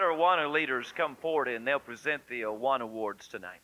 let our Awana leaders come forward and they'll present the uh, Awana Awards tonight.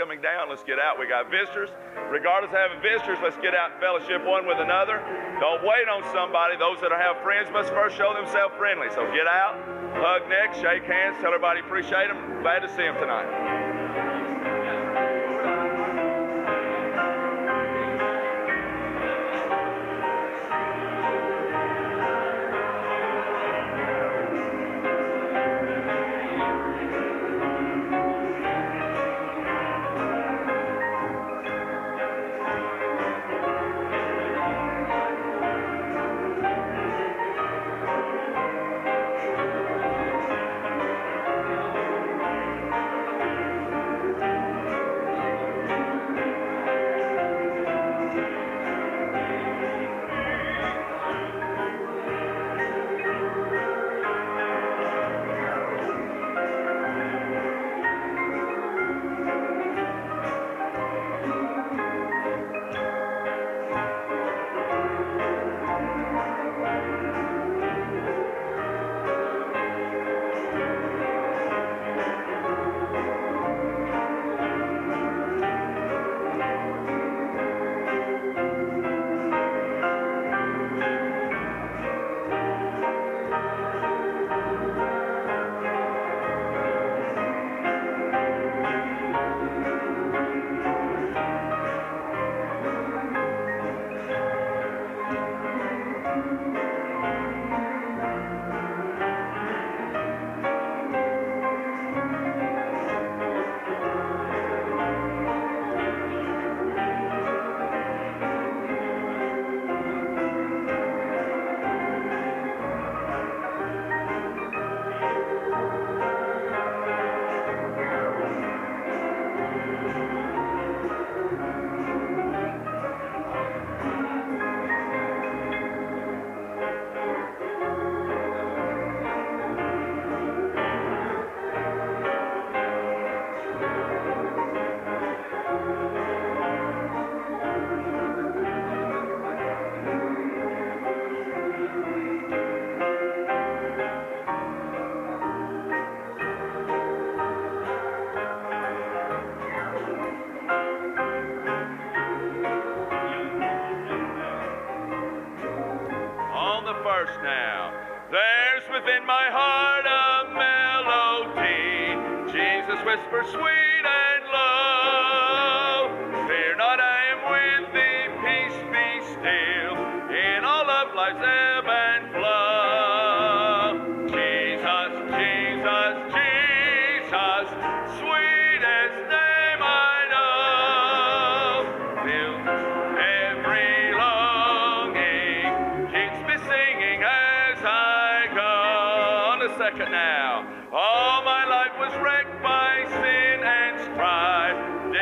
Coming down, let's get out. We got visitors. Regardless of having visitors, let's get out and fellowship one with another. Don't wait on somebody. Those that have friends must first show themselves friendly. So get out, hug necks, shake hands, tell everybody appreciate them. Glad to see them tonight.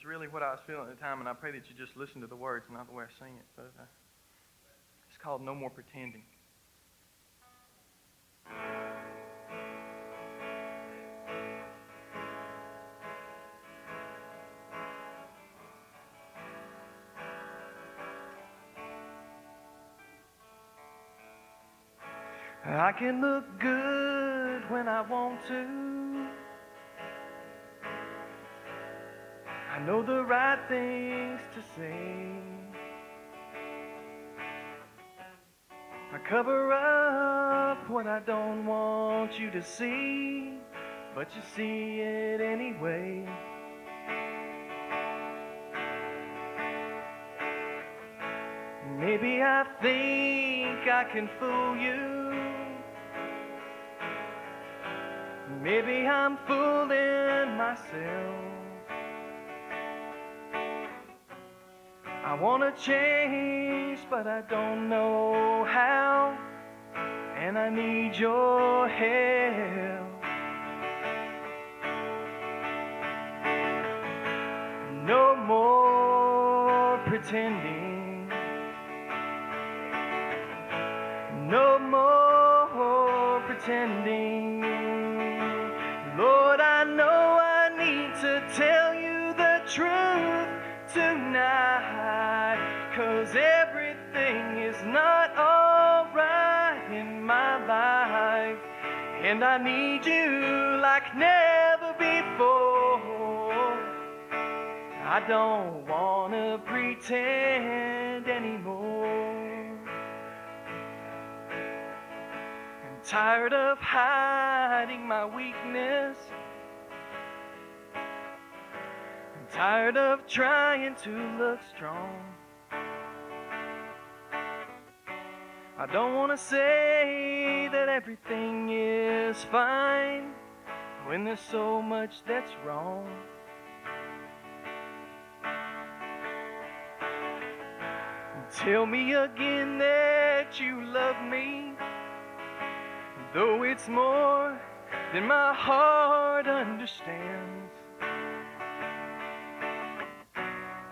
was really what I was feeling at the time, and I pray that you just listen to the words, not the way I sing it. But uh, it's called No More Pretending. I can look good when I want to. I know the right things to say. I cover up what I don't want you to see, but you see it anyway. Maybe I think I can fool you. Maybe I'm fooling myself. I wanna change, but I don't know how. And I need your help. No more pretending. No more pretending. And I need you like never before. I don't wanna pretend anymore. I'm tired of hiding my weakness. I'm tired of trying to look strong. I don't want to say that everything is fine when there's so much that's wrong. Tell me again that you love me, though it's more than my heart understands.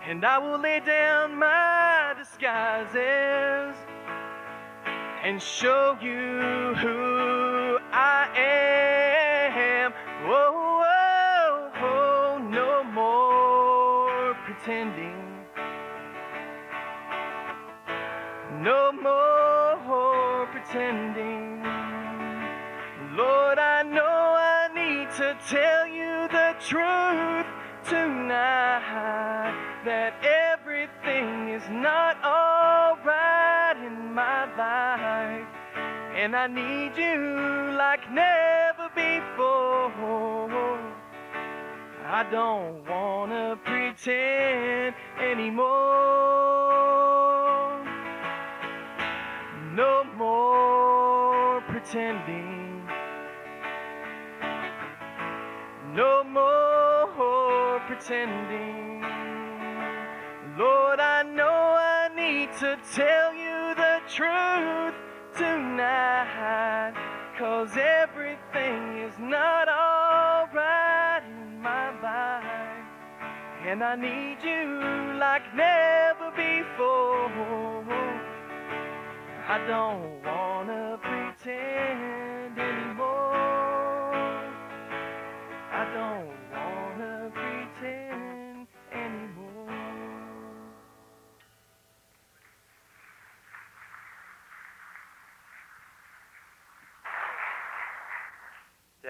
And I will lay down my disguises and show you who I am. Whoa, no more pretending. No more pretending. Lord, I know I need to tell you the truth tonight that everything is not my life. And I need you like never before. I don't wanna pretend anymore. No more pretending. No more pretending. Lord, I know I need to tell you truth tonight. Cause everything is not alright in my life. And I need you like never before. I don't wanna pretend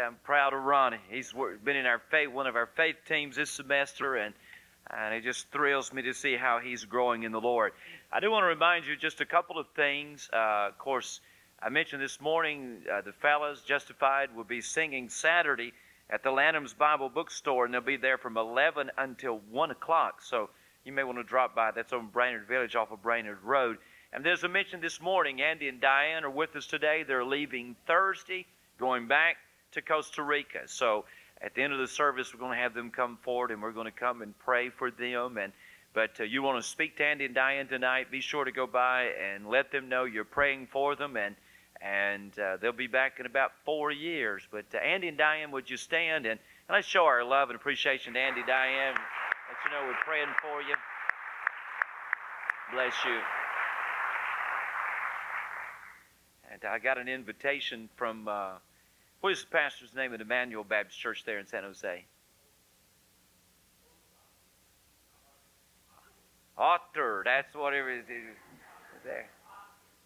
I'm proud of Ronnie. He's been in our faith, one of our faith teams this semester, and and it just thrills me to see how he's growing in the Lord. I do want to remind you just a couple of things. Uh, of course, I mentioned this morning uh, the fellas Justified will be singing Saturday at the Lanham's Bible Bookstore, and they'll be there from 11 until 1 o'clock. So you may want to drop by. That's on Brainerd Village off of Brainerd Road. And as I mentioned this morning, Andy and Diane are with us today. They're leaving Thursday, going back to Costa Rica. So at the end of the service, we're going to have them come forward and we're going to come and pray for them. And but uh, you want to speak to Andy and Diane tonight? Be sure to go by and let them know you're praying for them, and and uh, they'll be back in about four years. But uh, Andy and Diane, would you stand and, and let's show our love and appreciation to Andy, Diane. Let you know we're praying for you. Bless you. And I got an invitation from. Uh, what is the pastor's name at Emmanuel Baptist Church there in San Jose? Otter, that's whatever it is. There.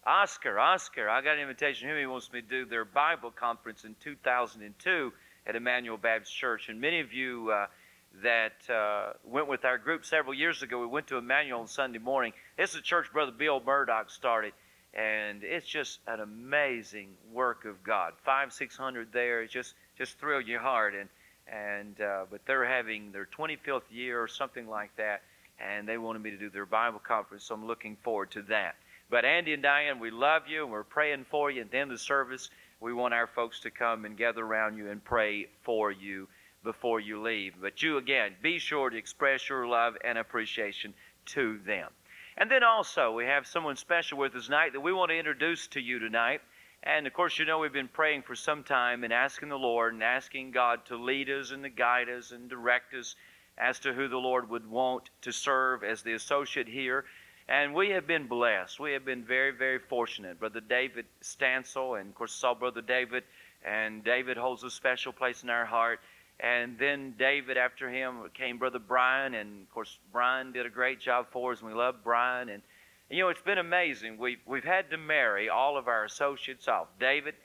Oscar, Oscar, I got an invitation him. He wants me to do their Bible conference in 2002 at Emmanuel Baptist Church. And many of you uh, that uh, went with our group several years ago, we went to Emmanuel on Sunday morning. This is a church Brother Bill Murdoch started. And it's just an amazing work of God. Five, six hundred there, just just thrill your heart. And and uh, but they're having their 25th year or something like that, and they wanted me to do their Bible conference, so I'm looking forward to that. But Andy and Diane, we love you, and we're praying for you. At the end of the service, we want our folks to come and gather around you and pray for you before you leave. But you again, be sure to express your love and appreciation to them. And then also, we have someone special with us tonight that we want to introduce to you tonight. And of course, you know, we've been praying for some time and asking the Lord and asking God to lead us and to guide us and direct us as to who the Lord would want to serve as the associate here. And we have been blessed. We have been very, very fortunate. Brother David Stansel, and of course, saw Brother David, and David holds a special place in our heart. And then David, after him, came Brother Brian, and of course, Brian did a great job for us, and we love Brian. And, you know, it's been amazing. We've, we've had to marry all of our associates off. David,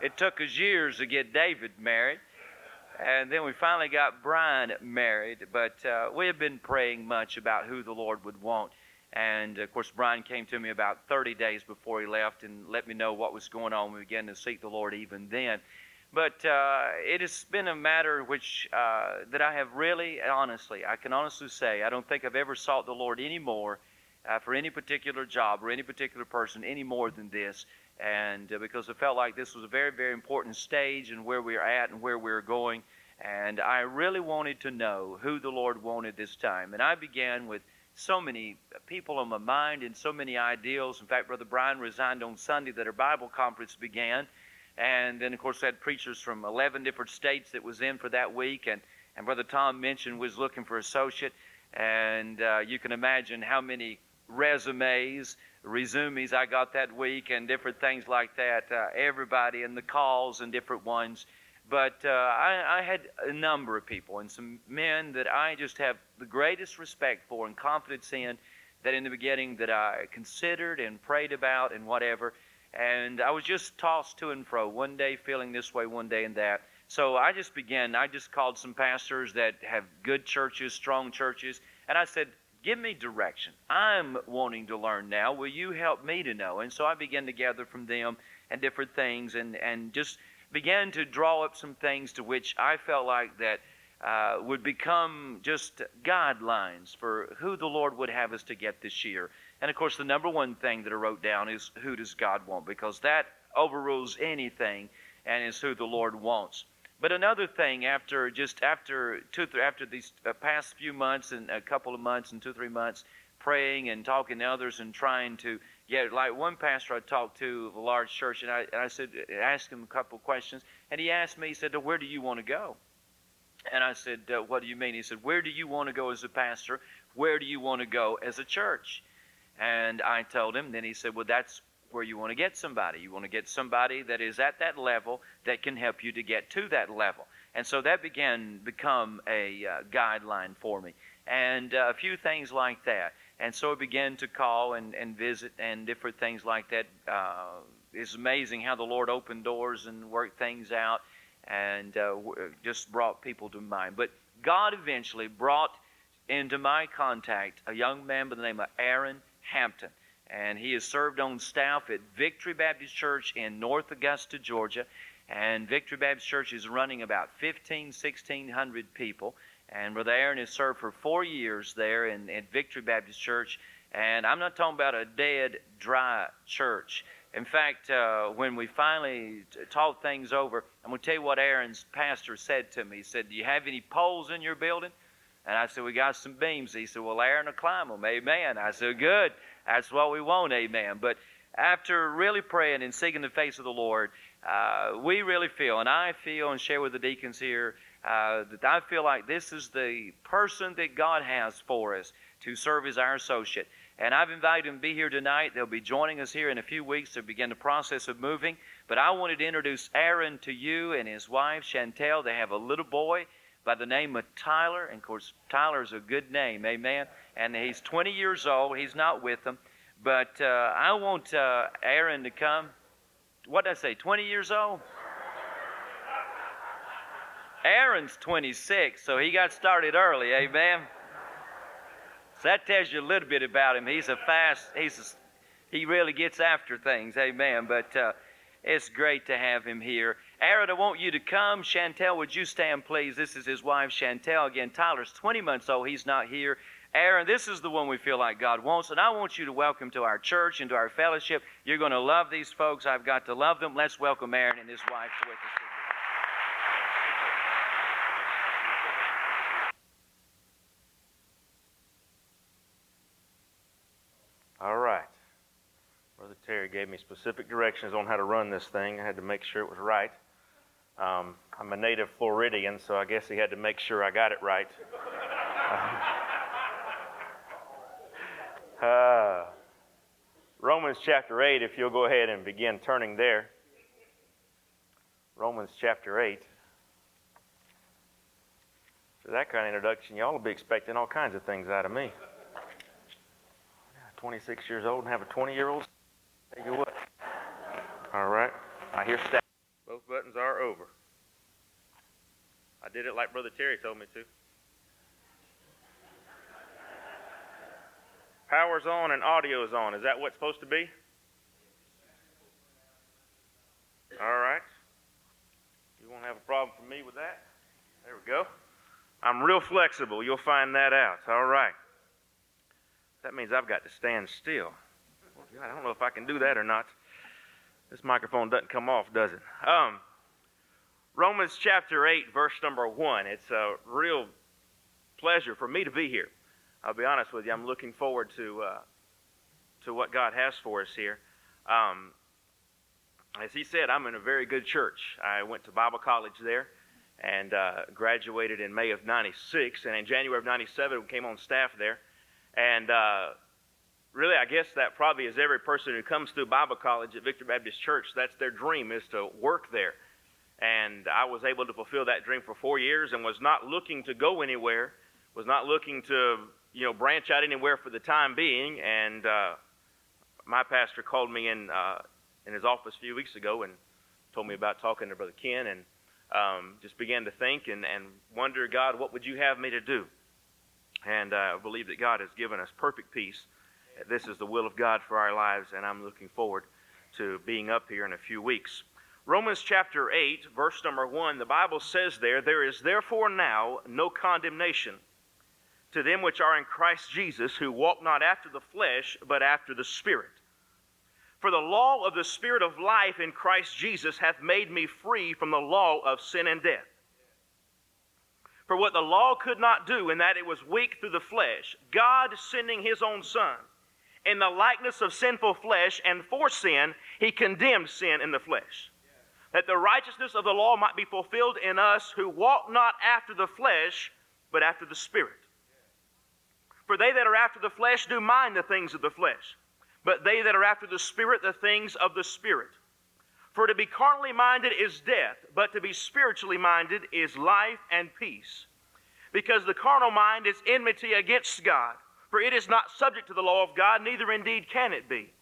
it took us years to get David married. And then we finally got Brian married, but uh, we have been praying much about who the Lord would want. And of course, Brian came to me about 30 days before he left and let me know what was going on. We began to seek the Lord even then. But uh, it has been a matter which uh, that I have really, honestly, I can honestly say, I don't think I've ever sought the Lord any more uh, for any particular job or any particular person any more than this. And uh, because I felt like this was a very, very important stage and where we are at and where we're going. And I really wanted to know who the Lord wanted this time. And I began with so many people on my mind and so many ideals. In fact, Brother Brian resigned on Sunday that our Bible conference began. And then, of course, had preachers from 11 different states that was in for that week. And, and Brother Tom mentioned was looking for associate. And uh, you can imagine how many resumes, resumes I got that week and different things like that. Uh, everybody and the calls and different ones. But uh, I, I had a number of people and some men that I just have the greatest respect for and confidence in that in the beginning that I considered and prayed about and whatever. And I was just tossed to and fro, one day feeling this way, one day and that. So I just began, I just called some pastors that have good churches, strong churches, and I said, Give me direction. I'm wanting to learn now. Will you help me to know? And so I began to gather from them and different things and, and just began to draw up some things to which I felt like that uh, would become just guidelines for who the Lord would have us to get this year. And of course, the number one thing that I wrote down is who does God want? Because that overrules anything and is who the Lord wants. But another thing, after just after two, after these uh, past few months and a couple of months and two, three months, praying and talking to others and trying to get, like one pastor I talked to of a large church, and I, and I said, asked him a couple of questions, and he asked me, he said, "Where do you want to go?" And I said, uh, "What do you mean?" He said, "Where do you want to go as a pastor? Where do you want to go as a church?" And I told him, then he said, Well, that's where you want to get somebody. You want to get somebody that is at that level that can help you to get to that level. And so that began become a uh, guideline for me, and uh, a few things like that. And so I began to call and, and visit and different things like that. Uh, it's amazing how the Lord opened doors and worked things out, and uh, just brought people to mind. But God eventually brought into my contact a young man by the name of Aaron Hampton. And he has served on staff at Victory Baptist Church in North Augusta, Georgia. And Victory Baptist Church is running about 15, 1600 people. And Brother Aaron has served for four years there in, Victory Baptist Church. And I'm not talking about a dead, dry church. In fact, uh, when we finally t- talked things over, I'm going to tell you what Aaron's pastor said to me. He said, Do you have any poles in your building? And I said, We got some beams. He said, Well, Aaron will climb them. Amen. I said, Good. That's what we want. Amen. But after really praying and seeking the face of the Lord, uh, we really feel, and I feel and share with the deacons here, uh, that I feel like this is the person that God has for us to serve as our associate. And I've invited him to be here tonight. They'll be joining us here in a few weeks to begin the process of moving. But I wanted to introduce Aaron to you and his wife, Chantel. They have a little boy by the name of Tyler. And of course, Tyler is a good name, amen. And he's 20 years old. He's not with them. But uh, I want uh, Aaron to come. What did I say, 20 years old? Aaron's 26, so he got started early, amen. So that tells you a little bit about him. He's a fast, he's a, he really gets after things. Amen. But uh, it's great to have him here. Aaron, I want you to come. Chantel, would you stand, please? This is his wife, Chantel. Again, Tyler's 20 months old. He's not here. Aaron, this is the one we feel like God wants, and I want you to welcome to our church and to our fellowship. You're going to love these folks. I've got to love them. Let's welcome Aaron and his wife to with us. All right. Brother Terry gave me specific directions on how to run this thing. I had to make sure it was right. Um, I'm a native Floridian, so I guess he had to make sure I got it right. uh, Romans chapter 8, if you'll go ahead and begin turning there. Romans chapter 8. For that kind of introduction, y'all will be expecting all kinds of things out of me. 26 years old and have a 20 year old. Tell you what. All right. I hear staff. Both buttons are over. I did it like Brother Terry told me to. Power's on and audio's on. Is that what's supposed to be? All right. You won't have a problem for me with that. There we go. I'm real flexible. You'll find that out. All right. That means I've got to stand still. God, I don't know if I can do that or not. This microphone doesn't come off, does it? Um, Romans chapter 8, verse number 1. It's a real pleasure for me to be here. I'll be honest with you, I'm looking forward to, uh, to what God has for us here. Um, as he said, I'm in a very good church. I went to Bible college there and uh, graduated in May of 96. And in January of 97, we came on staff there. And uh, really, I guess that probably is every person who comes through Bible college at Victory Baptist Church. That's their dream is to work there. And I was able to fulfill that dream for four years and was not looking to go anywhere, was not looking to you know branch out anywhere for the time being. And uh, my pastor called me in uh, in his office a few weeks ago and told me about talking to Brother Ken and um, just began to think and, and wonder, God, what would you have me to do? And uh, I believe that God has given us perfect peace. This is the will of God for our lives, and I'm looking forward to being up here in a few weeks. Romans chapter 8, verse number 1, the Bible says there, There is therefore now no condemnation to them which are in Christ Jesus, who walk not after the flesh, but after the Spirit. For the law of the Spirit of life in Christ Jesus hath made me free from the law of sin and death. For what the law could not do, in that it was weak through the flesh, God sending his own Son in the likeness of sinful flesh, and for sin, he condemned sin in the flesh. That the righteousness of the law might be fulfilled in us who walk not after the flesh, but after the Spirit. For they that are after the flesh do mind the things of the flesh, but they that are after the Spirit, the things of the Spirit. For to be carnally minded is death, but to be spiritually minded is life and peace. Because the carnal mind is enmity against God, for it is not subject to the law of God, neither indeed can it be.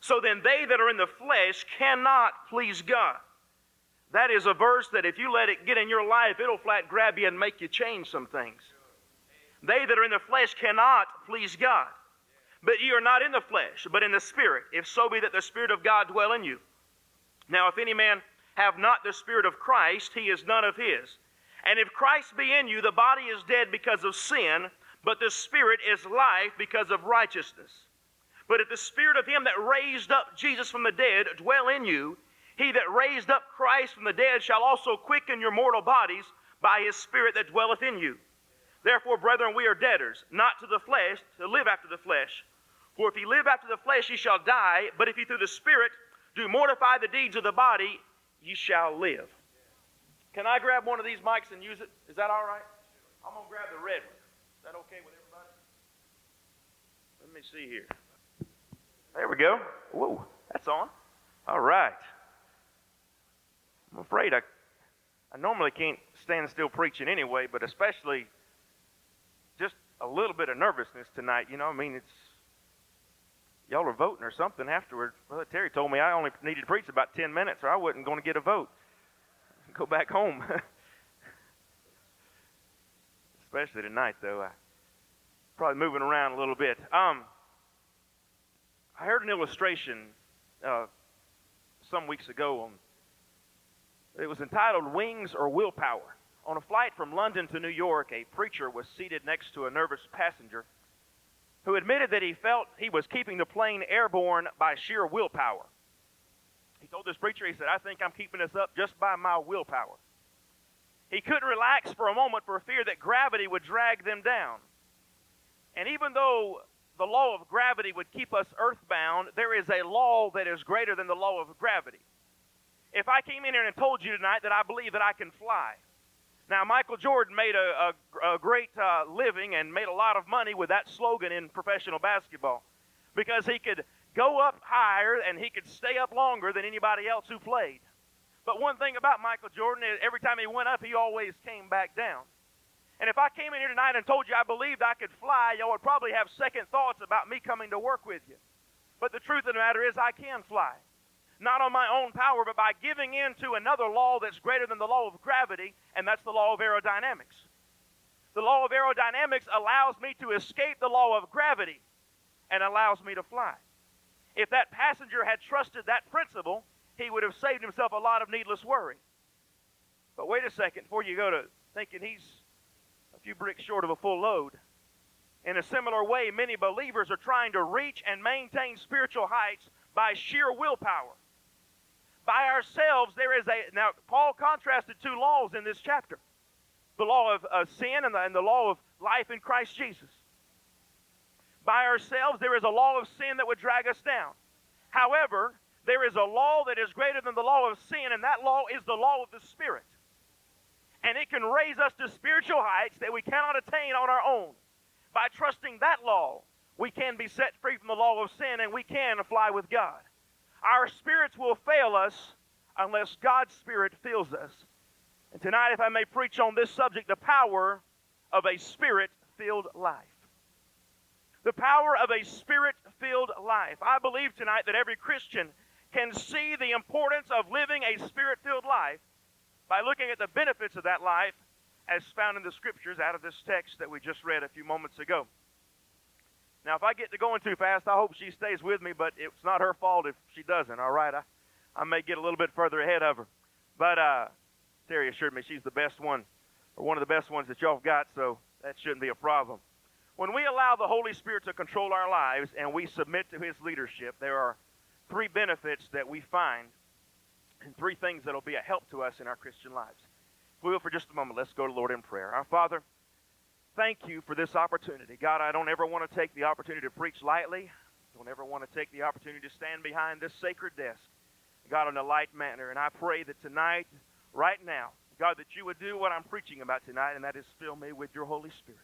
So then they that are in the flesh cannot please God. That is a verse that if you let it get in your life, it'll flat grab you and make you change some things. They that are in the flesh cannot please God. But ye are not in the flesh, but in the Spirit, if so be that the Spirit of God dwell in you. Now, if any man have not the Spirit of Christ, he is none of his. And if Christ be in you, the body is dead because of sin, but the Spirit is life because of righteousness. But if the Spirit of him that raised up Jesus from the dead dwell in you, he that raised up Christ from the dead shall also quicken your mortal bodies by his Spirit that dwelleth in you. Therefore, brethren, we are debtors, not to the flesh, to live after the flesh. For if ye live after the flesh, ye shall die, but if ye through the Spirit do mortify the deeds of the body, ye shall live. Can I grab one of these mics and use it? Is that all right? I'm going to grab the red one. Is that okay with everybody? Let me see here. There we go. Whoa, that's on. All right. I'm afraid I, I normally can't stand still preaching anyway, but especially just a little bit of nervousness tonight. You know, I mean, it's y'all are voting or something afterward. Well, Terry told me I only needed to preach about 10 minutes or I wasn't going to get a vote. Go back home. Especially tonight, though. I probably moving around a little bit. Um, I heard an illustration uh, some weeks ago on. It was entitled "Wings or Willpower." On a flight from London to New York, a preacher was seated next to a nervous passenger who admitted that he felt he was keeping the plane airborne by sheer willpower. He told this preacher, he said, I think I'm keeping this up just by my willpower. He couldn't relax for a moment for fear that gravity would drag them down. And even though the law of gravity would keep us earthbound, there is a law that is greater than the law of gravity. If I came in here and told you tonight that I believe that I can fly, now Michael Jordan made a, a, a great uh, living and made a lot of money with that slogan in professional basketball because he could go up higher and he could stay up longer than anybody else who played. But one thing about Michael Jordan is every time he went up, he always came back down. And if I came in here tonight and told you I believed I could fly, y'all would probably have second thoughts about me coming to work with you. But the truth of the matter is, I can fly. Not on my own power, but by giving in to another law that's greater than the law of gravity, and that's the law of aerodynamics. The law of aerodynamics allows me to escape the law of gravity and allows me to fly. If that passenger had trusted that principle, he would have saved himself a lot of needless worry. But wait a second before you go to thinking he's a few bricks short of a full load. In a similar way, many believers are trying to reach and maintain spiritual heights by sheer willpower. By ourselves, there is a. Now, Paul contrasted two laws in this chapter the law of, of sin and the, and the law of life in Christ Jesus. By ourselves, there is a law of sin that would drag us down. However, there is a law that is greater than the law of sin, and that law is the law of the Spirit. And it can raise us to spiritual heights that we cannot attain on our own. By trusting that law, we can be set free from the law of sin and we can fly with God. Our spirits will fail us unless God's Spirit fills us. And tonight, if I may preach on this subject, the power of a spirit filled life the power of a spirit filled life. I believe tonight that every Christian can see the importance of living a spirit filled life by looking at the benefits of that life as found in the scriptures out of this text that we just read a few moments ago. Now, if I get to going too fast, I hope she stays with me, but it's not her fault if she doesn't, all right? I, I may get a little bit further ahead of her. But uh, Terry assured me she's the best one, or one of the best ones that y'all have got, so that shouldn't be a problem. When we allow the Holy Spirit to control our lives and we submit to His leadership, there are three benefits that we find and three things that will be a help to us in our Christian lives. If we will, for just a moment, let's go to Lord in prayer. Our Father, thank you for this opportunity. God, I don't ever want to take the opportunity to preach lightly. I don't ever want to take the opportunity to stand behind this sacred desk, God, in a light manner. And I pray that tonight, right now, God, that you would do what I'm preaching about tonight, and that is fill me with your Holy Spirit.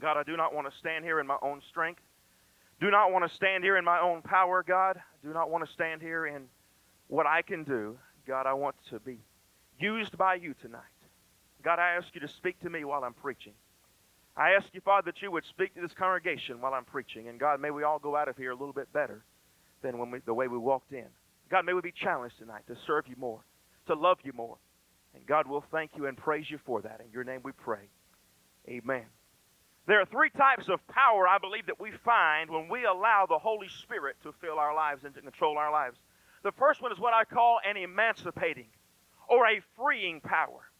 God, I do not want to stand here in my own strength. Do not want to stand here in my own power, God. I do not want to stand here in what I can do. God, I want to be used by you tonight. God, I ask you to speak to me while I'm preaching. I ask you, Father, that you would speak to this congregation while I'm preaching. And God, may we all go out of here a little bit better than when we, the way we walked in. God, may we be challenged tonight to serve you more, to love you more. And God will thank you and praise you for that. In your name we pray. Amen. There are three types of power, I believe, that we find when we allow the Holy Spirit to fill our lives and to control our lives. The first one is what I call an emancipating or a freeing power.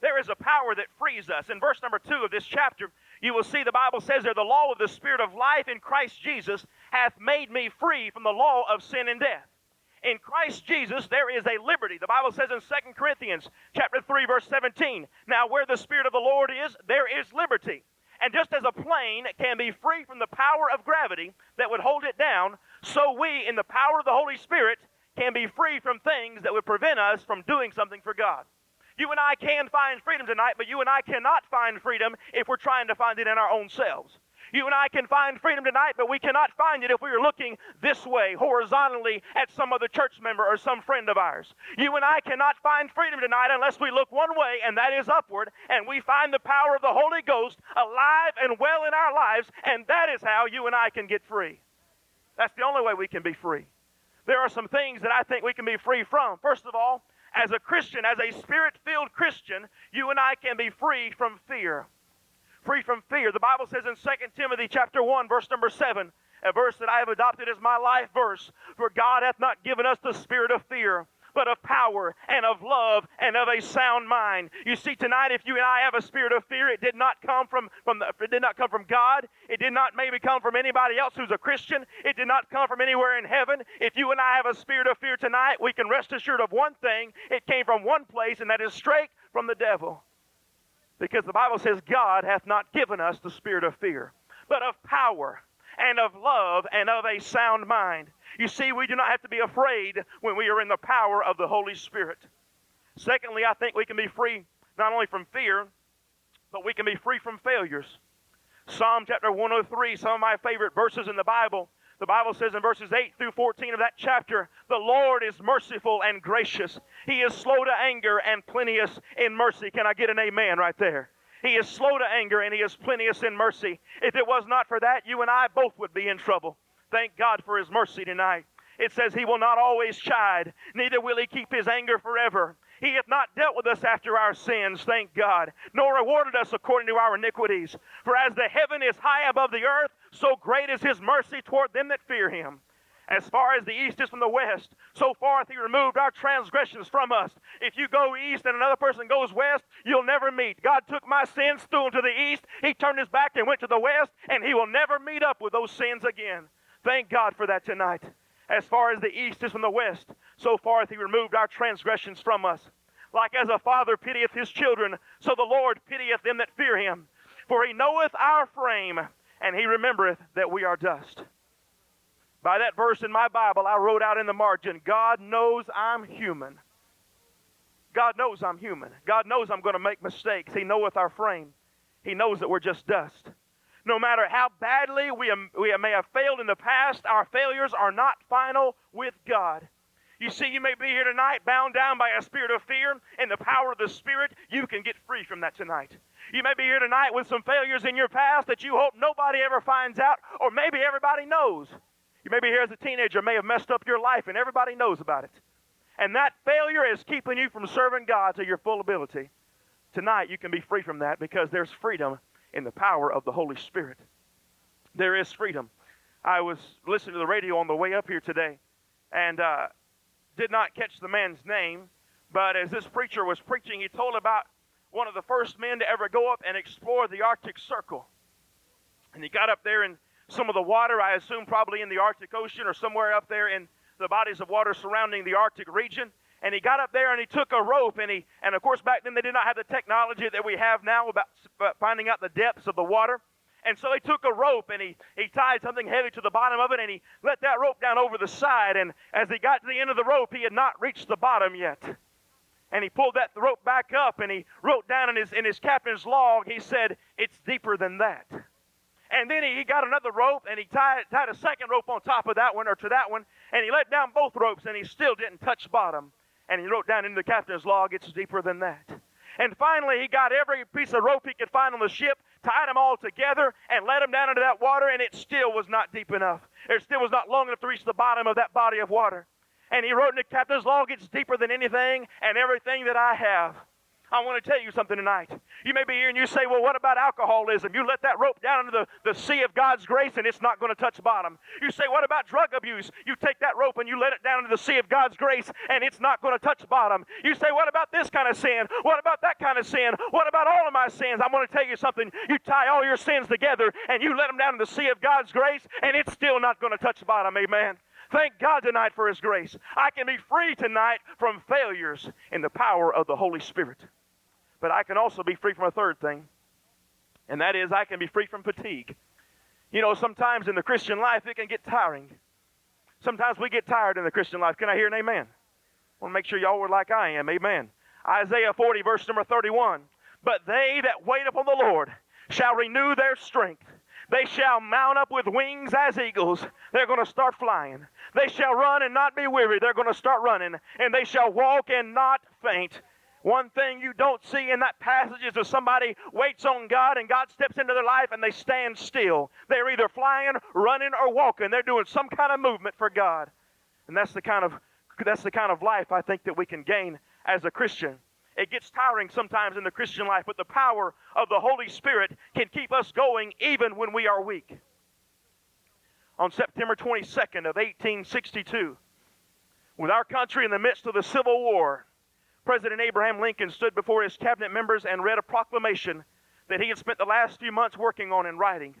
There is a power that frees us. In verse number two of this chapter, you will see the Bible says there, the law of the Spirit of life in Christ Jesus hath made me free from the law of sin and death. In Christ Jesus, there is a liberty. The Bible says in 2 Corinthians chapter 3, verse 17, Now where the Spirit of the Lord is, there is liberty. And just as a plane can be free from the power of gravity that would hold it down, so we, in the power of the Holy Spirit, can be free from things that would prevent us from doing something for God. You and I can find freedom tonight, but you and I cannot find freedom if we're trying to find it in our own selves. You and I can find freedom tonight, but we cannot find it if we are looking this way, horizontally, at some other church member or some friend of ours. You and I cannot find freedom tonight unless we look one way, and that is upward, and we find the power of the Holy Ghost alive and well in our lives, and that is how you and I can get free. That's the only way we can be free. There are some things that I think we can be free from. First of all, as a Christian, as a spirit filled Christian, you and I can be free from fear free from fear. The Bible says in 2 Timothy chapter 1 verse number 7, a verse that I have adopted as my life verse. For God hath not given us the spirit of fear, but of power and of love and of a sound mind. You see, tonight, if you and I have a spirit of fear, it did not come from, from the, it did not come from God. It did not maybe come from anybody else who's a Christian. It did not come from anywhere in heaven. If you and I have a spirit of fear tonight, we can rest assured of one thing. It came from one place, and that is straight from the devil. Because the Bible says, God hath not given us the spirit of fear, but of power and of love and of a sound mind. You see, we do not have to be afraid when we are in the power of the Holy Spirit. Secondly, I think we can be free not only from fear, but we can be free from failures. Psalm chapter 103, some of my favorite verses in the Bible. The Bible says in verses 8 through 14 of that chapter, the Lord is merciful and gracious. He is slow to anger and plenteous in mercy. Can I get an amen right there? He is slow to anger and he is plenteous in mercy. If it was not for that, you and I both would be in trouble. Thank God for his mercy tonight. It says he will not always chide, neither will he keep his anger forever. He hath not dealt with us after our sins, thank God, nor rewarded us according to our iniquities. For as the heaven is high above the earth, so great is his mercy toward them that fear him. As far as the east is from the west, so far hath he removed our transgressions from us. If you go east and another person goes west, you'll never meet. God took my sins, threw them to the east. He turned his back and went to the west, and he will never meet up with those sins again. Thank God for that tonight. As far as the east is from the west, so far hath he removed our transgressions from us. Like as a father pitieth his children, so the Lord pitieth them that fear him. For he knoweth our frame, and he remembereth that we are dust. By that verse in my Bible, I wrote out in the margin God knows I'm human. God knows I'm human. God knows I'm going to make mistakes. He knoweth our frame. He knows that we're just dust. No matter how badly we, we may have failed in the past, our failures are not final with God. You see, you may be here tonight bound down by a spirit of fear, and the power of the Spirit, you can get free from that tonight. You may be here tonight with some failures in your past that you hope nobody ever finds out, or maybe everybody knows. You may be here as a teenager, may have messed up your life, and everybody knows about it. And that failure is keeping you from serving God to your full ability. Tonight, you can be free from that because there's freedom in the power of the Holy Spirit. There is freedom. I was listening to the radio on the way up here today and uh, did not catch the man's name, but as this preacher was preaching, he told about one of the first men to ever go up and explore the Arctic Circle. And he got up there in some of the water, I assume probably in the Arctic Ocean or somewhere up there in the bodies of water surrounding the Arctic region. And he got up there and he took a rope and he, and of course back then they did not have the technology that we have now about uh, finding out the depths of the water. And so he took a rope and he, he tied something heavy to the bottom of it and he let that rope down over the side. And as he got to the end of the rope, he had not reached the bottom yet. And he pulled that rope back up and he wrote down in his, in his captain's log, he said, It's deeper than that. And then he, he got another rope and he tied, tied a second rope on top of that one or to that one. And he let down both ropes and he still didn't touch bottom. And he wrote down in the captain's log, it's deeper than that. And finally, he got every piece of rope he could find on the ship, tied them all together, and let them down into that water, and it still was not deep enough. It still was not long enough to reach the bottom of that body of water. And he wrote in the captain's log, it's deeper than anything and everything that I have. I want to tell you something tonight. You may be here and you say, well, what about alcoholism? You let that rope down into the, the sea of God's grace and it's not going to touch bottom. You say, what about drug abuse? You take that rope and you let it down into the sea of God's grace and it's not going to touch bottom. You say, what about this kind of sin? What about that kind of sin? What about all of my sins? I want to tell you something. You tie all your sins together and you let them down in the sea of God's grace and it's still not going to touch bottom. Amen. Thank God tonight for His grace. I can be free tonight from failures in the power of the Holy Spirit. But I can also be free from a third thing, and that is I can be free from fatigue. You know, sometimes in the Christian life it can get tiring. Sometimes we get tired in the Christian life. Can I hear an amen? I want to make sure y'all were like I am. Amen. Isaiah 40, verse number 31. But they that wait upon the Lord shall renew their strength. They shall mount up with wings as eagles. They're going to start flying. They shall run and not be weary. They're going to start running. And they shall walk and not faint. One thing you don't see in that passage is if somebody waits on God and God steps into their life and they stand still. They're either flying, running, or walking. They're doing some kind of movement for God. And that's the kind of that's the kind of life I think that we can gain as a Christian. It gets tiring sometimes in the Christian life, but the power of the Holy Spirit can keep us going even when we are weak. on September 22nd of 1862, with our country in the midst of the Civil War, President Abraham Lincoln stood before his cabinet members and read a proclamation that he had spent the last few months working on and writing.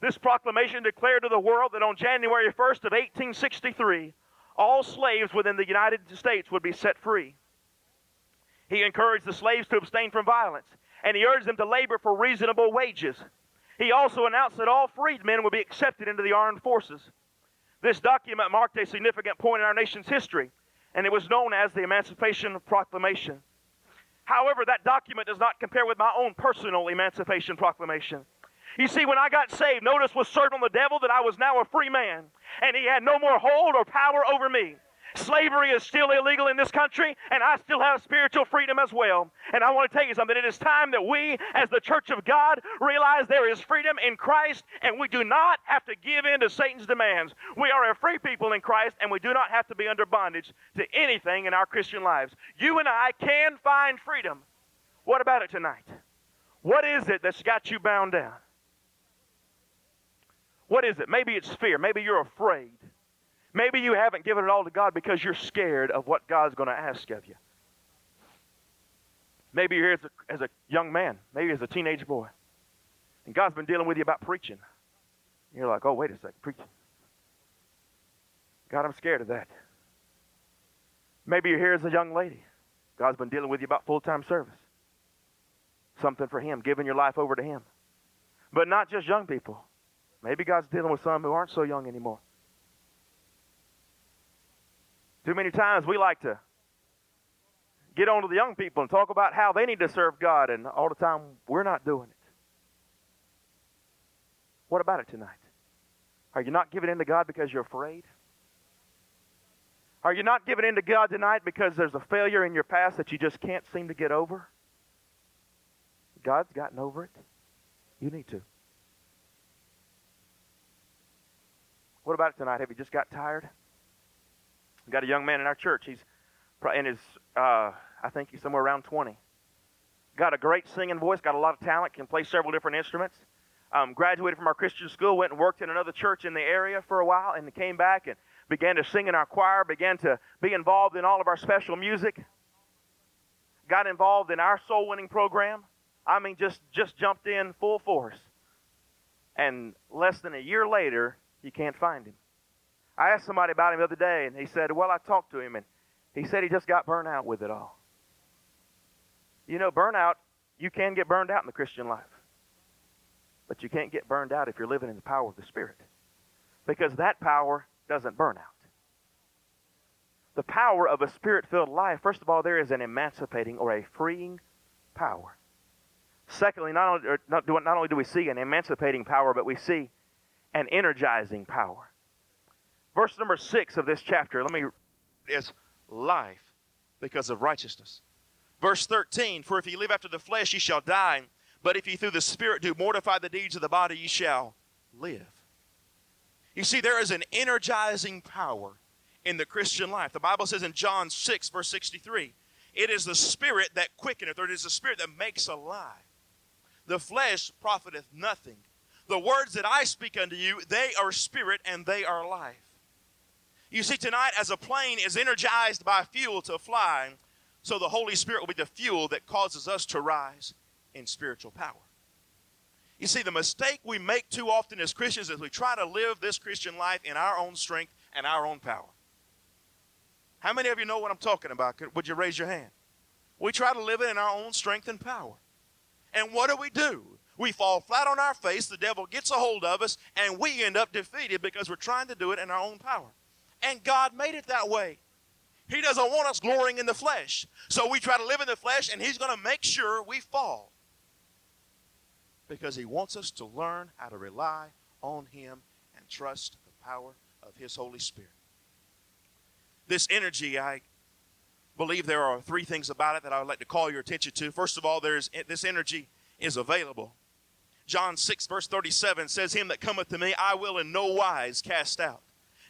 This proclamation declared to the world that on January 1st of 1863, all slaves within the United States would be set free. He encouraged the slaves to abstain from violence, and he urged them to labor for reasonable wages. He also announced that all freedmen would be accepted into the armed forces. This document marked a significant point in our nation's history, and it was known as the Emancipation Proclamation. However, that document does not compare with my own personal Emancipation Proclamation. You see, when I got saved, notice was served on the devil that I was now a free man, and he had no more hold or power over me. Slavery is still illegal in this country, and I still have spiritual freedom as well. And I want to tell you something. It is time that we, as the church of God, realize there is freedom in Christ, and we do not have to give in to Satan's demands. We are a free people in Christ, and we do not have to be under bondage to anything in our Christian lives. You and I can find freedom. What about it tonight? What is it that's got you bound down? What is it? Maybe it's fear. Maybe you're afraid. Maybe you haven't given it all to God because you're scared of what God's going to ask of you. Maybe you're here as a, as a young man, maybe as a teenage boy, and God's been dealing with you about preaching. You're like, oh, wait a second, preaching. God, I'm scared of that. Maybe you're here as a young lady. God's been dealing with you about full time service. Something for Him, giving your life over to Him. But not just young people. Maybe God's dealing with some who aren't so young anymore. Too many times we like to get on to the young people and talk about how they need to serve God, and all the time we're not doing it. What about it tonight? Are you not giving in to God because you're afraid? Are you not giving in to God tonight because there's a failure in your past that you just can't seem to get over? God's gotten over it. You need to. What about it tonight? Have you just got tired? We've got a young man in our church. He's in his, uh, I think he's somewhere around 20. Got a great singing voice, got a lot of talent, can play several different instruments. Um, graduated from our Christian school, went and worked in another church in the area for a while, and came back and began to sing in our choir, began to be involved in all of our special music. Got involved in our soul winning program. I mean, just just jumped in full force. And less than a year later, you can't find him. I asked somebody about him the other day, and he said, Well, I talked to him, and he said he just got burned out with it all. You know, burnout, you can get burned out in the Christian life. But you can't get burned out if you're living in the power of the Spirit. Because that power doesn't burn out. The power of a spirit filled life, first of all, there is an emancipating or a freeing power. Secondly, not only, not, not only do we see an emancipating power, but we see an energizing power. Verse number six of this chapter, let me, is life because of righteousness. Verse 13, for if ye live after the flesh, ye shall die. But if ye through the Spirit do mortify the deeds of the body, ye shall live. You see, there is an energizing power in the Christian life. The Bible says in John 6, verse 63, it is the Spirit that quickeneth, or it is the Spirit that makes alive. The flesh profiteth nothing. The words that I speak unto you, they are spirit and they are life. You see, tonight, as a plane is energized by fuel to fly, so the Holy Spirit will be the fuel that causes us to rise in spiritual power. You see, the mistake we make too often as Christians is we try to live this Christian life in our own strength and our own power. How many of you know what I'm talking about? Would you raise your hand? We try to live it in our own strength and power. And what do we do? We fall flat on our face, the devil gets a hold of us, and we end up defeated because we're trying to do it in our own power. And God made it that way. He doesn't want us glorying in the flesh. So we try to live in the flesh, and He's going to make sure we fall. Because He wants us to learn how to rely on Him and trust the power of His Holy Spirit. This energy, I believe there are three things about it that I would like to call your attention to. First of all, there's this energy is available. John 6, verse 37 says, Him that cometh to me, I will in no wise cast out.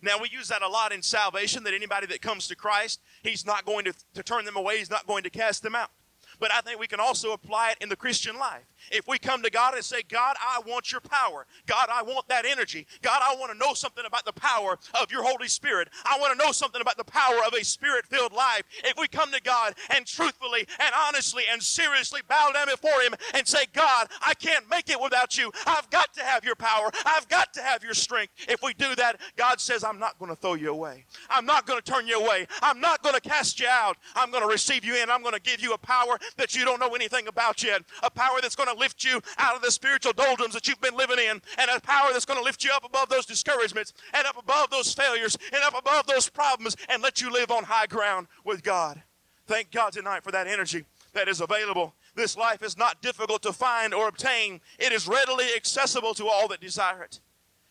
Now, we use that a lot in salvation that anybody that comes to Christ, He's not going to, to turn them away, He's not going to cast them out. But I think we can also apply it in the Christian life. If we come to God and say, God, I want your power. God, I want that energy. God, I want to know something about the power of your Holy Spirit. I want to know something about the power of a spirit filled life. If we come to God and truthfully and honestly and seriously bow down before Him and say, God, I can't make it without you. I've got to have your power. I've got to have your strength. If we do that, God says, I'm not going to throw you away. I'm not going to turn you away. I'm not going to cast you out. I'm going to receive you in. I'm going to give you a power that you don't know anything about yet. A power that's going to lift you out of the spiritual doldrums that you've been living in, and a power that's going to lift you up above those discouragements, and up above those failures, and up above those problems, and let you live on high ground with God. Thank God tonight for that energy that is available. This life is not difficult to find or obtain, it is readily accessible to all that desire it.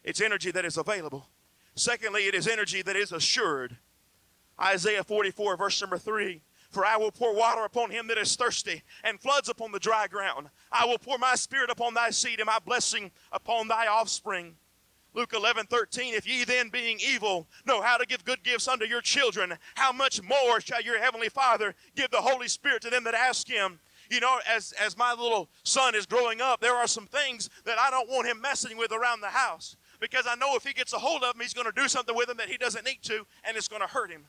It's energy that is available. Secondly, it is energy that is assured. Isaiah 44, verse number 3 for I will pour water upon him that is thirsty, and floods upon the dry ground. I will pour my spirit upon thy seed, and my blessing upon thy offspring. Luke 11, 13, if ye then, being evil, know how to give good gifts unto your children, how much more shall your heavenly Father give the Holy Spirit to them that ask him? You know, as, as my little son is growing up, there are some things that I don't want him messing with around the house because I know if he gets a hold of them, he's going to do something with them that he doesn't need to, and it's going to hurt him.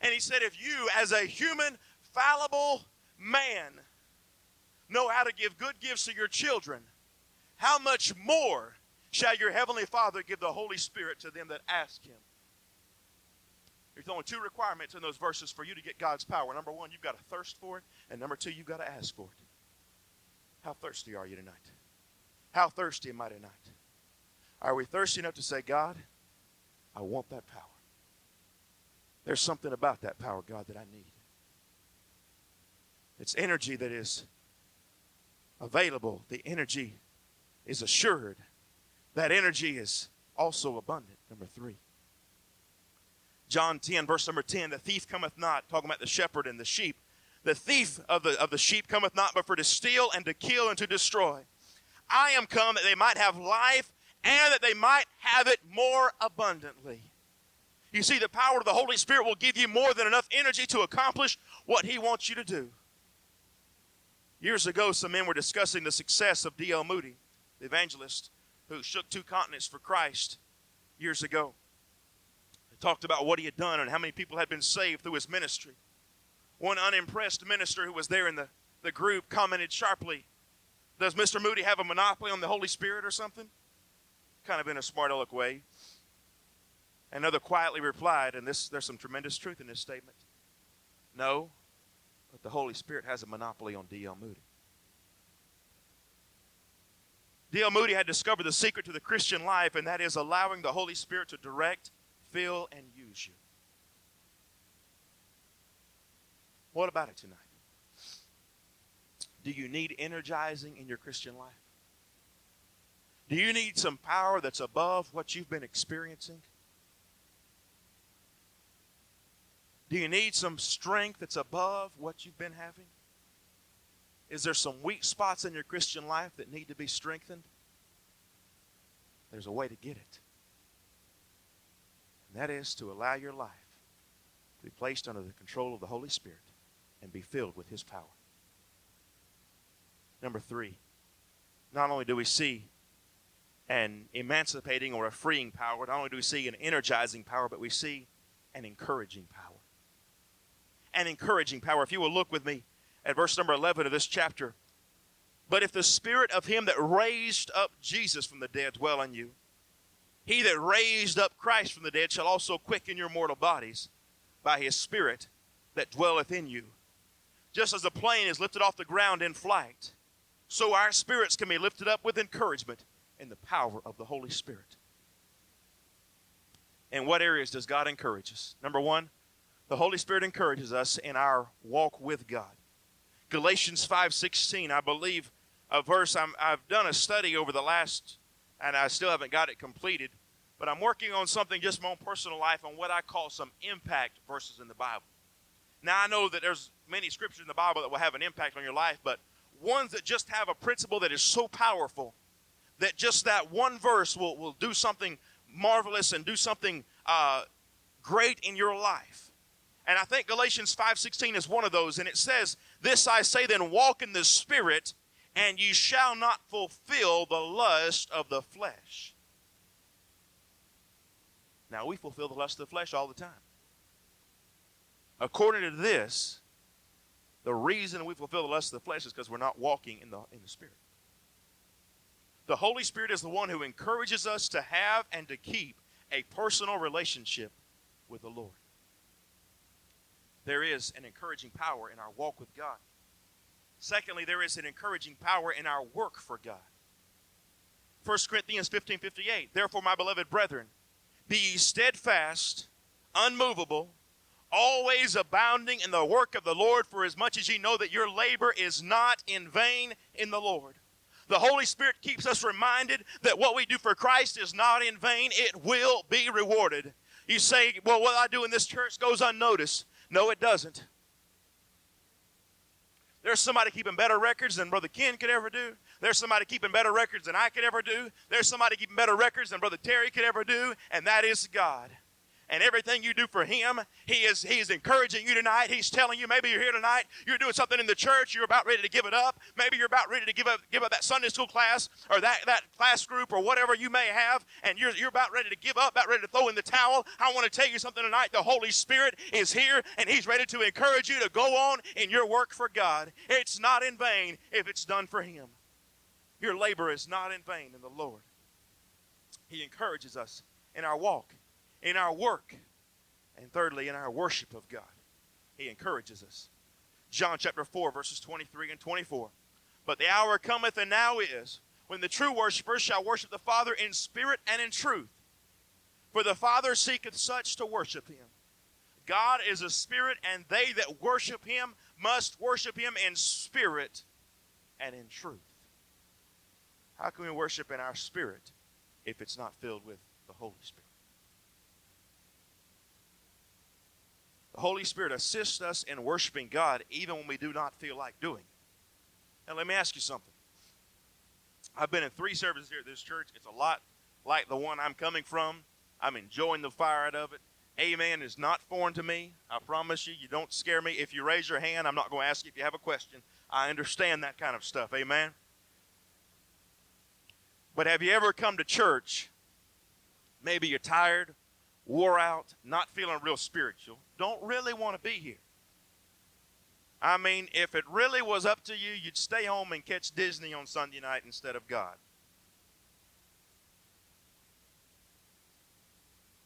And he said, if you, as a human, fallible man, know how to give good gifts to your children, how much more shall your heavenly Father give the Holy Spirit to them that ask him? There's only two requirements in those verses for you to get God's power. Number one, you've got to thirst for it, and number two, you've got to ask for it. How thirsty are you tonight? How thirsty am I tonight? Are we thirsty enough to say, God, I want that power? There's something about that power, God, that I need. It's energy that is available, the energy is assured. That energy is also abundant. Number three. John 10, verse number 10 the thief cometh not, talking about the shepherd and the sheep. The thief of the, of the sheep cometh not, but for to steal and to kill and to destroy. I am come that they might have life and that they might have it more abundantly. You see, the power of the Holy Spirit will give you more than enough energy to accomplish what He wants you to do. Years ago, some men were discussing the success of D.L. Moody, the evangelist who shook two continents for Christ years ago. They talked about what he had done and how many people had been saved through his ministry. One unimpressed minister who was there in the, the group commented sharply, Does Mr. Moody have a monopoly on the Holy Spirit or something? Kind of in a smart aleck way. Another quietly replied, and this, there's some tremendous truth in this statement No, but the Holy Spirit has a monopoly on D.L. Moody. D.L. Moody had discovered the secret to the Christian life, and that is allowing the Holy Spirit to direct, fill, and use you. What about it tonight? Do you need energizing in your Christian life? Do you need some power that's above what you've been experiencing? Do you need some strength that's above what you've been having? Is there some weak spots in your Christian life that need to be strengthened? There's a way to get it. And that is to allow your life to be placed under the control of the Holy Spirit and be filled with His power. Number three, not only do we see an emancipating or a freeing power, not only do we see an energizing power, but we see an encouraging power and encouraging power. If you will look with me at verse number 11 of this chapter. But if the spirit of him that raised up Jesus from the dead dwell in you, he that raised up Christ from the dead shall also quicken your mortal bodies by his spirit that dwelleth in you. Just as a plane is lifted off the ground in flight, so our spirits can be lifted up with encouragement in the power of the Holy Spirit. In what areas does God encourage us? Number one, the Holy Spirit encourages us in our walk with God. Galatians 5:16, I believe a verse i have done a study over the last and I still haven't got it completed, but I'm working on something just my own personal life on what I call some impact verses in the Bible. Now I know that there's many scriptures in the Bible that will have an impact on your life, but ones that just have a principle that is so powerful that just that one verse will, will do something marvelous and do something uh, great in your life. And I think Galatians 5:16 is one of those and it says, "This I say then walk in the spirit, and ye shall not fulfill the lust of the flesh." Now we fulfill the lust of the flesh all the time. According to this, the reason we fulfill the lust of the flesh is because we're not walking in the in the spirit. The Holy Spirit is the one who encourages us to have and to keep a personal relationship with the Lord. There is an encouraging power in our walk with God. Secondly, there is an encouraging power in our work for God. 1 Corinthians 15 58. Therefore, my beloved brethren, be ye steadfast, unmovable, always abounding in the work of the Lord, for as much as ye know that your labor is not in vain in the Lord. The Holy Spirit keeps us reminded that what we do for Christ is not in vain, it will be rewarded. You say, well, what I do in this church goes unnoticed. No, it doesn't. There's somebody keeping better records than Brother Ken could ever do. There's somebody keeping better records than I could ever do. There's somebody keeping better records than Brother Terry could ever do, and that is God and everything you do for him he is he is encouraging you tonight. He's telling you maybe you're here tonight you're doing something in the church you're about ready to give it up. Maybe you're about ready to give up give up that sunday school class or that, that class group or whatever you may have and you're, you're about ready to give up about ready to throw in the towel. I want to tell you something tonight. The holy spirit is here and he's ready to encourage you to go on in your work for god. It's not in vain if it's done for him. Your labor is not in vain in the lord. He encourages us in our walk in our work, and thirdly, in our worship of God. He encourages us. John chapter 4, verses 23 and 24. But the hour cometh, and now is, when the true worshippers shall worship the Father in spirit and in truth. For the Father seeketh such to worship him. God is a spirit, and they that worship him must worship him in spirit and in truth. How can we worship in our spirit if it's not filled with the Holy Spirit? Holy Spirit assists us in worshiping God even when we do not feel like doing it. Now, let me ask you something. I've been in three services here at this church. It's a lot like the one I'm coming from. I'm enjoying the fire out of it. Amen is not foreign to me. I promise you, you don't scare me. If you raise your hand, I'm not going to ask you if you have a question. I understand that kind of stuff. Amen. But have you ever come to church? Maybe you're tired, wore out, not feeling real spiritual, don't really want to be here. I mean, if it really was up to you, you'd stay home and catch Disney on Sunday night instead of God.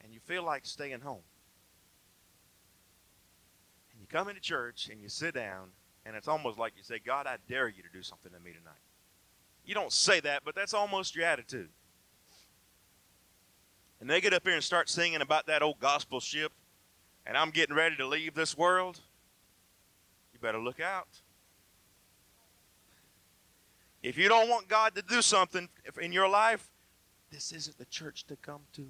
And you feel like staying home. And you come into church and you sit down, and it's almost like you say, God, I dare you to do something to me tonight. You don't say that, but that's almost your attitude and they get up here and start singing about that old gospel ship, and I'm getting ready to leave this world, you better look out. If you don't want God to do something in your life, this isn't the church to come to.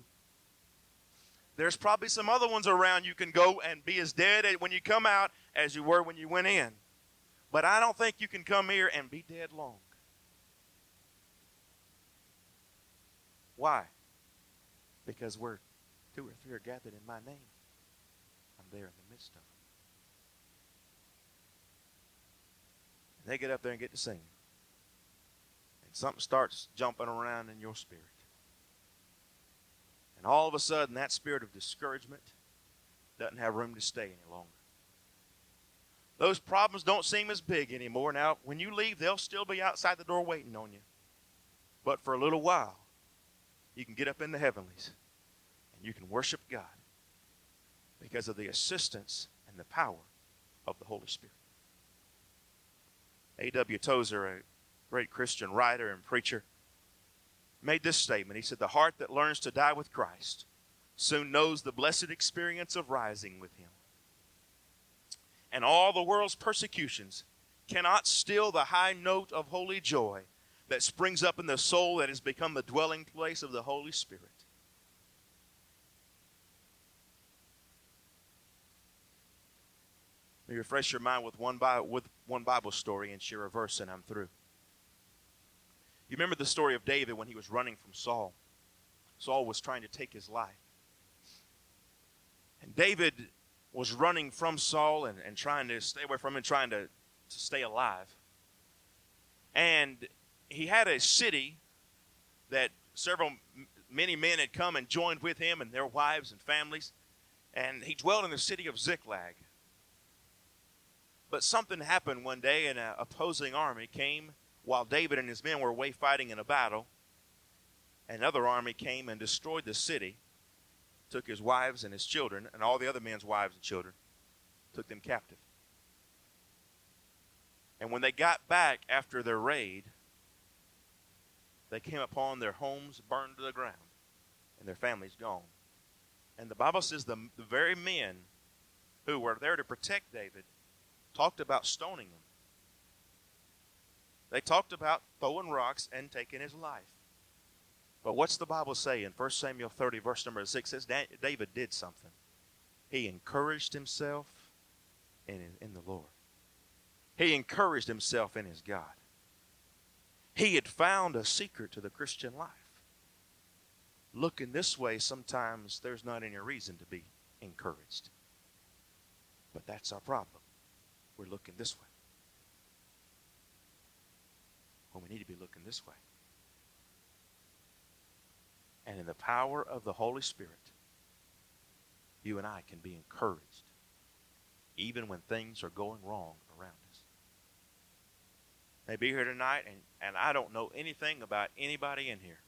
There's probably some other ones around you can go and be as dead when you come out as you were when you went in. But I don't think you can come here and be dead long. Why? Because where two or three are gathered in my name, I'm there in the midst of them. And they get up there and get to singing. And something starts jumping around in your spirit. And all of a sudden, that spirit of discouragement doesn't have room to stay any longer. Those problems don't seem as big anymore. Now, when you leave, they'll still be outside the door waiting on you. But for a little while, you can get up in the heavenlies and you can worship God because of the assistance and the power of the Holy Spirit. A.W. Tozer, a great Christian writer and preacher, made this statement. He said, The heart that learns to die with Christ soon knows the blessed experience of rising with Him. And all the world's persecutions cannot still the high note of holy joy that springs up in the soul that has become the dwelling place of the Holy Spirit. Let me refresh your mind with one, Bible, with one Bible story and share a verse, and I'm through. You remember the story of David when he was running from Saul? Saul was trying to take his life. And David was running from Saul and, and trying to stay away from him, trying to, to stay alive. And he had a city that several, many men had come and joined with him and their wives and families. And he dwelled in the city of Ziklag. But something happened one day, and an opposing army came while David and his men were away fighting in a battle. Another army came and destroyed the city, took his wives and his children, and all the other men's wives and children, took them captive. And when they got back after their raid, they came upon their homes burned to the ground and their families gone. And the Bible says the, the very men who were there to protect David talked about stoning him. They talked about throwing rocks and taking his life. But what's the Bible say in 1 Samuel 30, verse number 6? It says David did something. He encouraged himself in, in the Lord. He encouraged himself in his God. He had found a secret to the Christian life. Looking this way, sometimes there's not any reason to be encouraged. But that's our problem. We're looking this way. When we need to be looking this way. And in the power of the Holy Spirit, you and I can be encouraged even when things are going wrong around us. They be here tonight, and, and I don't know anything about anybody in here.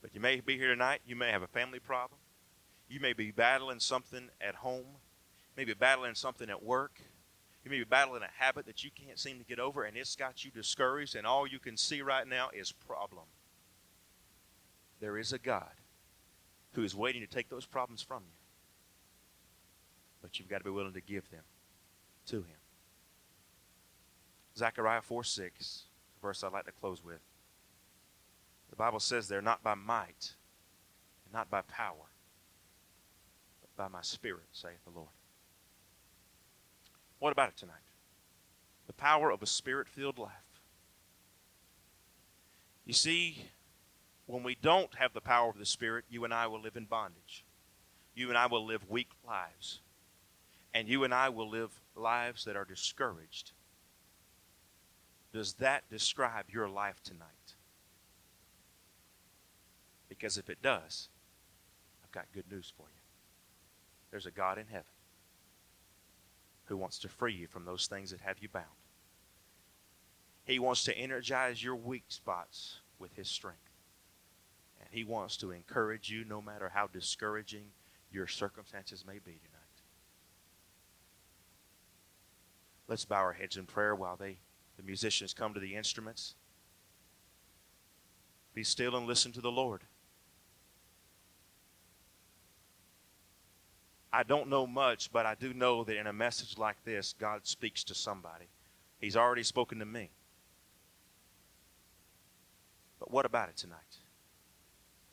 But you may be here tonight, you may have a family problem. You may be battling something at home maybe battling something at work. You may be battling a habit that you can't seem to get over, and it's got you discouraged, and all you can see right now is problem. There is a God who is waiting to take those problems from you. But you've got to be willing to give them to Him. Zechariah 4 6, verse I'd like to close with. The Bible says they're not by might, and not by power, but by my Spirit, saith the Lord. What about it tonight? The power of a spirit filled life. You see, when we don't have the power of the Spirit, you and I will live in bondage. You and I will live weak lives. And you and I will live lives that are discouraged. Does that describe your life tonight? Because if it does, I've got good news for you. There's a God in heaven who wants to free you from those things that have you bound. He wants to energize your weak spots with His strength. And He wants to encourage you no matter how discouraging your circumstances may be tonight. Let's bow our heads in prayer while they, the musicians come to the instruments. Be still and listen to the Lord. I don't know much, but I do know that in a message like this, God speaks to somebody. He's already spoken to me. But what about it tonight?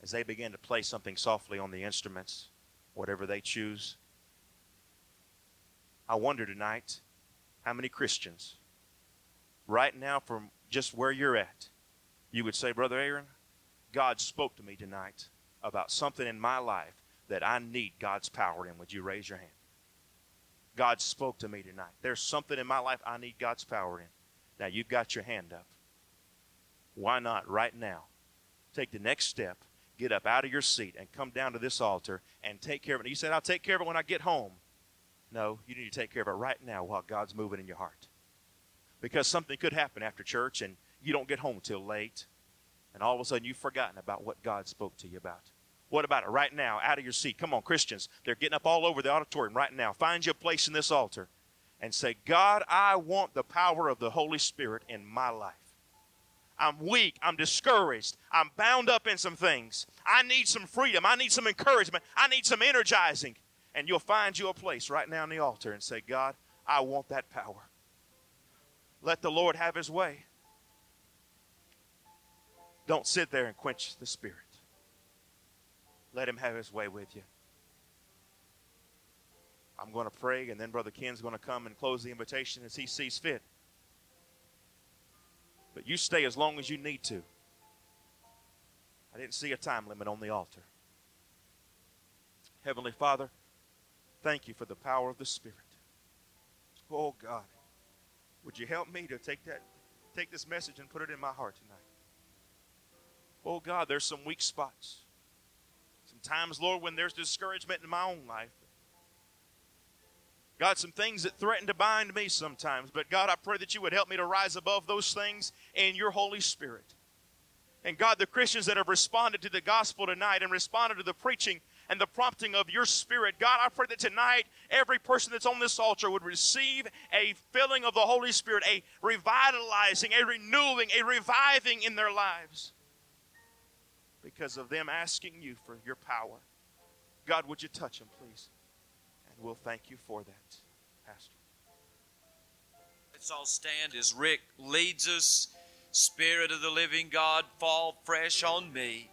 As they begin to play something softly on the instruments, whatever they choose, I wonder tonight how many Christians, right now, from just where you're at, you would say, Brother Aaron, God spoke to me tonight about something in my life that I need God's power in. Would you raise your hand? God spoke to me tonight. There's something in my life I need God's power in. Now, you've got your hand up. Why not right now? Take the next step, get up out of your seat, and come down to this altar and take care of it. You said, I'll take care of it when I get home. No, you need to take care of it right now while God's moving in your heart. Because something could happen after church and you don't get home till late, and all of a sudden you've forgotten about what God spoke to you about. What about it right now, out of your seat? Come on, Christians. They're getting up all over the auditorium right now. Find you a place in this altar and say, God, I want the power of the Holy Spirit in my life. I'm weak. I'm discouraged. I'm bound up in some things. I need some freedom. I need some encouragement. I need some energizing. And you'll find you a place right now in the altar and say, God, I want that power. Let the Lord have his way. Don't sit there and quench the Spirit. Let him have his way with you. I'm going to pray, and then Brother Ken's going to come and close the invitation as he sees fit. But you stay as long as you need to. I didn't see a time limit on the altar. Heavenly Father, Thank you for the power of the Spirit. Oh God, would you help me to take that, take this message and put it in my heart tonight? Oh God, there's some weak spots. Sometimes, Lord, when there's discouragement in my own life. God, some things that threaten to bind me sometimes. But God, I pray that you would help me to rise above those things in your Holy Spirit. And God, the Christians that have responded to the gospel tonight and responded to the preaching and the prompting of your spirit. God, I pray that tonight every person that's on this altar would receive a filling of the Holy Spirit, a revitalizing, a renewing, a reviving in their lives because of them asking you for your power. God, would you touch them, please? And we'll thank you for that, Pastor. Let's all stand as Rick leads us. Spirit of the living God, fall fresh on me.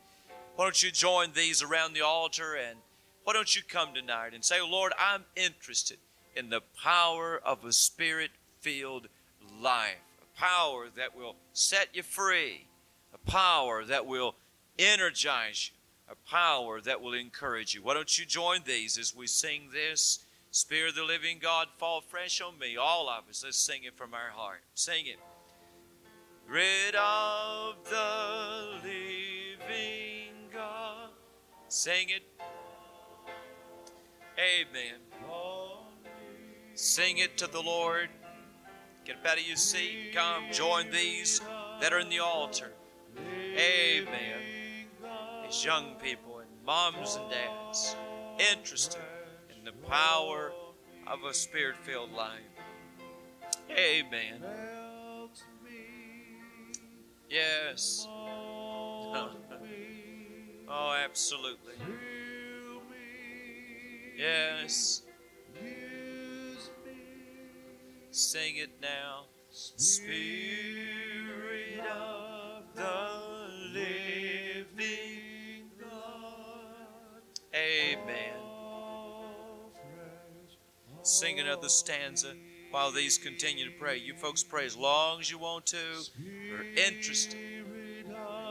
Why don't you join these around the altar and why don't you come tonight and say, Lord, I'm interested in the power of a spirit filled life, a power that will set you free, a power that will energize you, a power that will encourage you. Why don't you join these as we sing this? Spirit of the living God, fall fresh on me. All of us, let's sing it from our heart. Sing it. Rid of the living God. Sing it. Amen. Sing it to the Lord. Get up out of your seat. Come, join these that are in the altar. Amen these young people and moms and dads interested in the power of a spirit filled life. Amen. Yes. oh, absolutely. Yes. Sing it now. Spirit of the Amen. Sing another stanza while these continue to pray. You folks pray as long as you want to. We're interested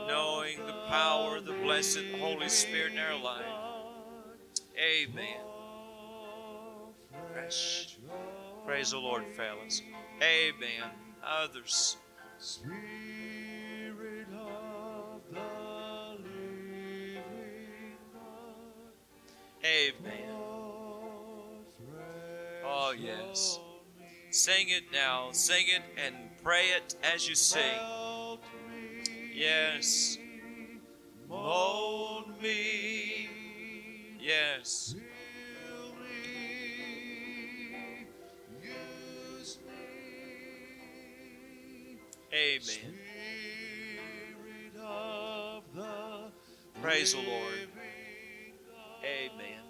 knowing the power, of the blessed Holy Spirit in our life. Amen. Fresh. Praise the Lord, fellas. Amen. Others. Oh, yes. Sing it now. Sing it and pray it as you sing. Yes. Mold me. Yes. Amen. Praise the Lord. Amen.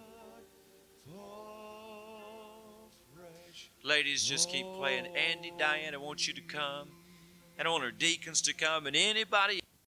Ladies, just keep playing. Andy, Diane, I want you to come. And I want our deacons to come and anybody